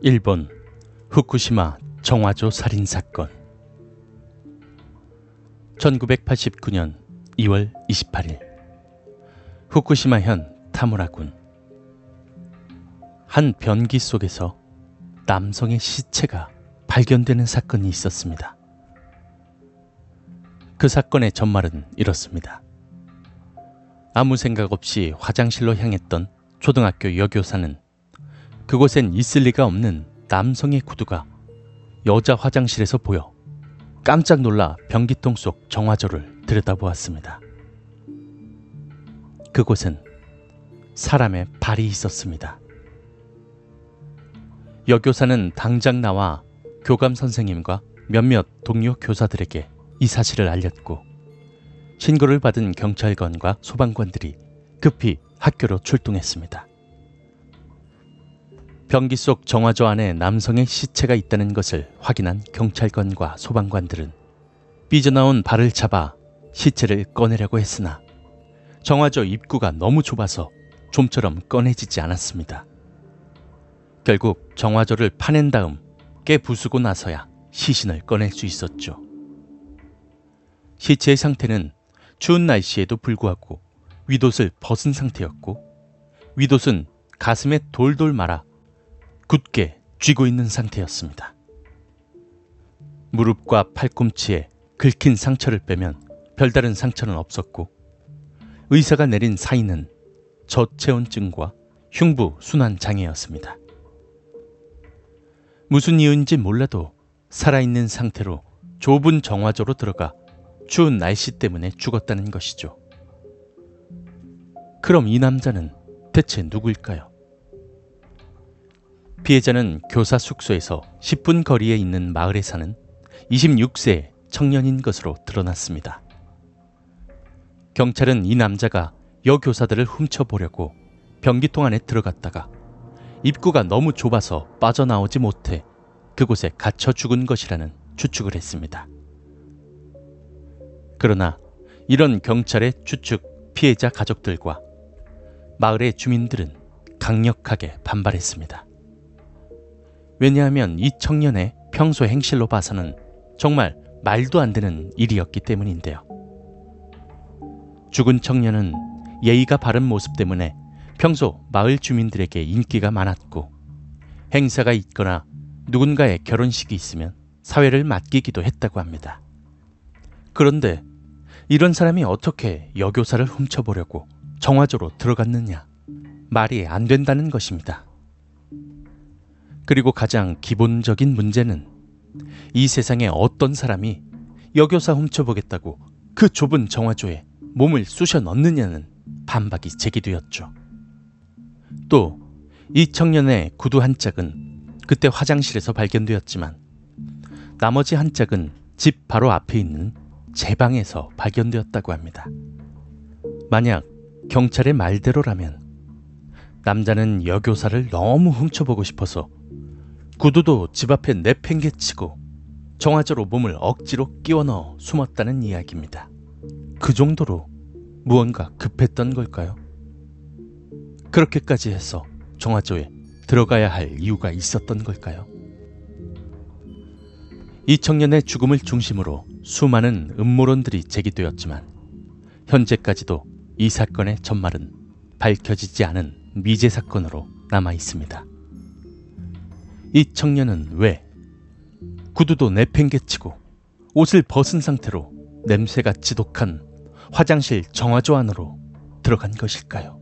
일본 후쿠시마 정화조 살인 사건 1989년 2월 28일 후쿠시마현 타무라군 한 변기 속에서 남성의 시체가 발견되는 사건이 있었습니다. 그 사건의 전말은 이렇습니다. 아무 생각 없이 화장실로 향했던 초등학교 여교사는 그곳엔 있을 리가 없는 남성의 구두가 여자 화장실에서 보여 깜짝 놀라 변기통 속 정화조를 들여다보았습니다. 그곳은 사람의 발이 있었습니다. 여교사는 당장 나와 교감 선생님과 몇몇 동료 교사들에게 이 사실을 알렸고 신고를 받은 경찰관과 소방관들이 급히 학교로 출동했습니다. 변기 속 정화조 안에 남성의 시체가 있다는 것을 확인한 경찰관과 소방관들은 삐져나온 발을 잡아 시체를 꺼내려고 했으나 정화조 입구가 너무 좁아서 좀처럼 꺼내지지 않았습니다. 결국 정화조를 파낸 다음 깨 부수고 나서야 시신을 꺼낼 수 있었죠. 시체의 상태는 추운 날씨에도 불구하고 윗옷을 벗은 상태였고 윗옷은 가슴에 돌돌 말아 굳게 쥐고 있는 상태였습니다. 무릎과 팔꿈치에 긁힌 상처를 빼면 별다른 상처는 없었고 의사가 내린 사인은 저체온증과 흉부 순환 장애였습니다. 무슨 이유인지 몰라도 살아있는 상태로 좁은 정화조로 들어가 추운 날씨 때문에 죽었다는 것이죠. 그럼 이 남자는 대체 누구일까요? 피해자는 교사 숙소에서 10분 거리에 있는 마을에 사는 26세 청년인 것으로 드러났습니다. 경찰은 이 남자가 여교사들을 훔쳐보려고 변기통 안에 들어갔다가 입구가 너무 좁아서 빠져나오지 못해 그곳에 갇혀 죽은 것이라는 추측을 했습니다. 그러나 이런 경찰의 추측 피해자 가족들과 마을의 주민들은 강력하게 반발했습니다. 왜냐하면 이 청년의 평소 행실로 봐서는 정말 말도 안 되는 일이었기 때문인데요. 죽은 청년은 예의가 바른 모습 때문에 평소 마을 주민들에게 인기가 많았고 행사가 있거나 누군가의 결혼식이 있으면 사회를 맡기기도 했다고 합니다. 그런데 이런 사람이 어떻게 여교사를 훔쳐보려고 정화조로 들어갔느냐? 말이 안 된다는 것입니다. 그리고 가장 기본적인 문제는 이 세상에 어떤 사람이 여교사 훔쳐보겠다고 그 좁은 정화조에 몸을 쑤셔 넣느냐는 반박이 제기되었죠. 또 이 청년의 구두 한 짝은 그때 화장실에서 발견되었지만 나머지 한 짝은 집 바로 앞에 있는 제 방에서 발견되었다고 합니다. 만약 경찰의 말대로라면 남자는 여교사를 너무 훔쳐보고 싶어서 구두도 집 앞에 내팽개치고 정화조로 몸을 억지로 끼워 넣어 숨었다는 이야기입니다. 그 정도로 무언가 급했던 걸까요? 그렇게까지 해서 정화조에 들어가야 할 이유가 있었던 걸까요? 이 청년의 죽음을 중심으로 수많은 음모론들이 제기되었지만 현재까지도 이 사건의 전말은 밝혀지지 않은 미제 사건으로 남아 있습니다. 이 청년은 왜 구두도 내팽개치고 옷을 벗은 상태로 냄새가 지독한 화장실 정화조 안으로 들어간 것일까요?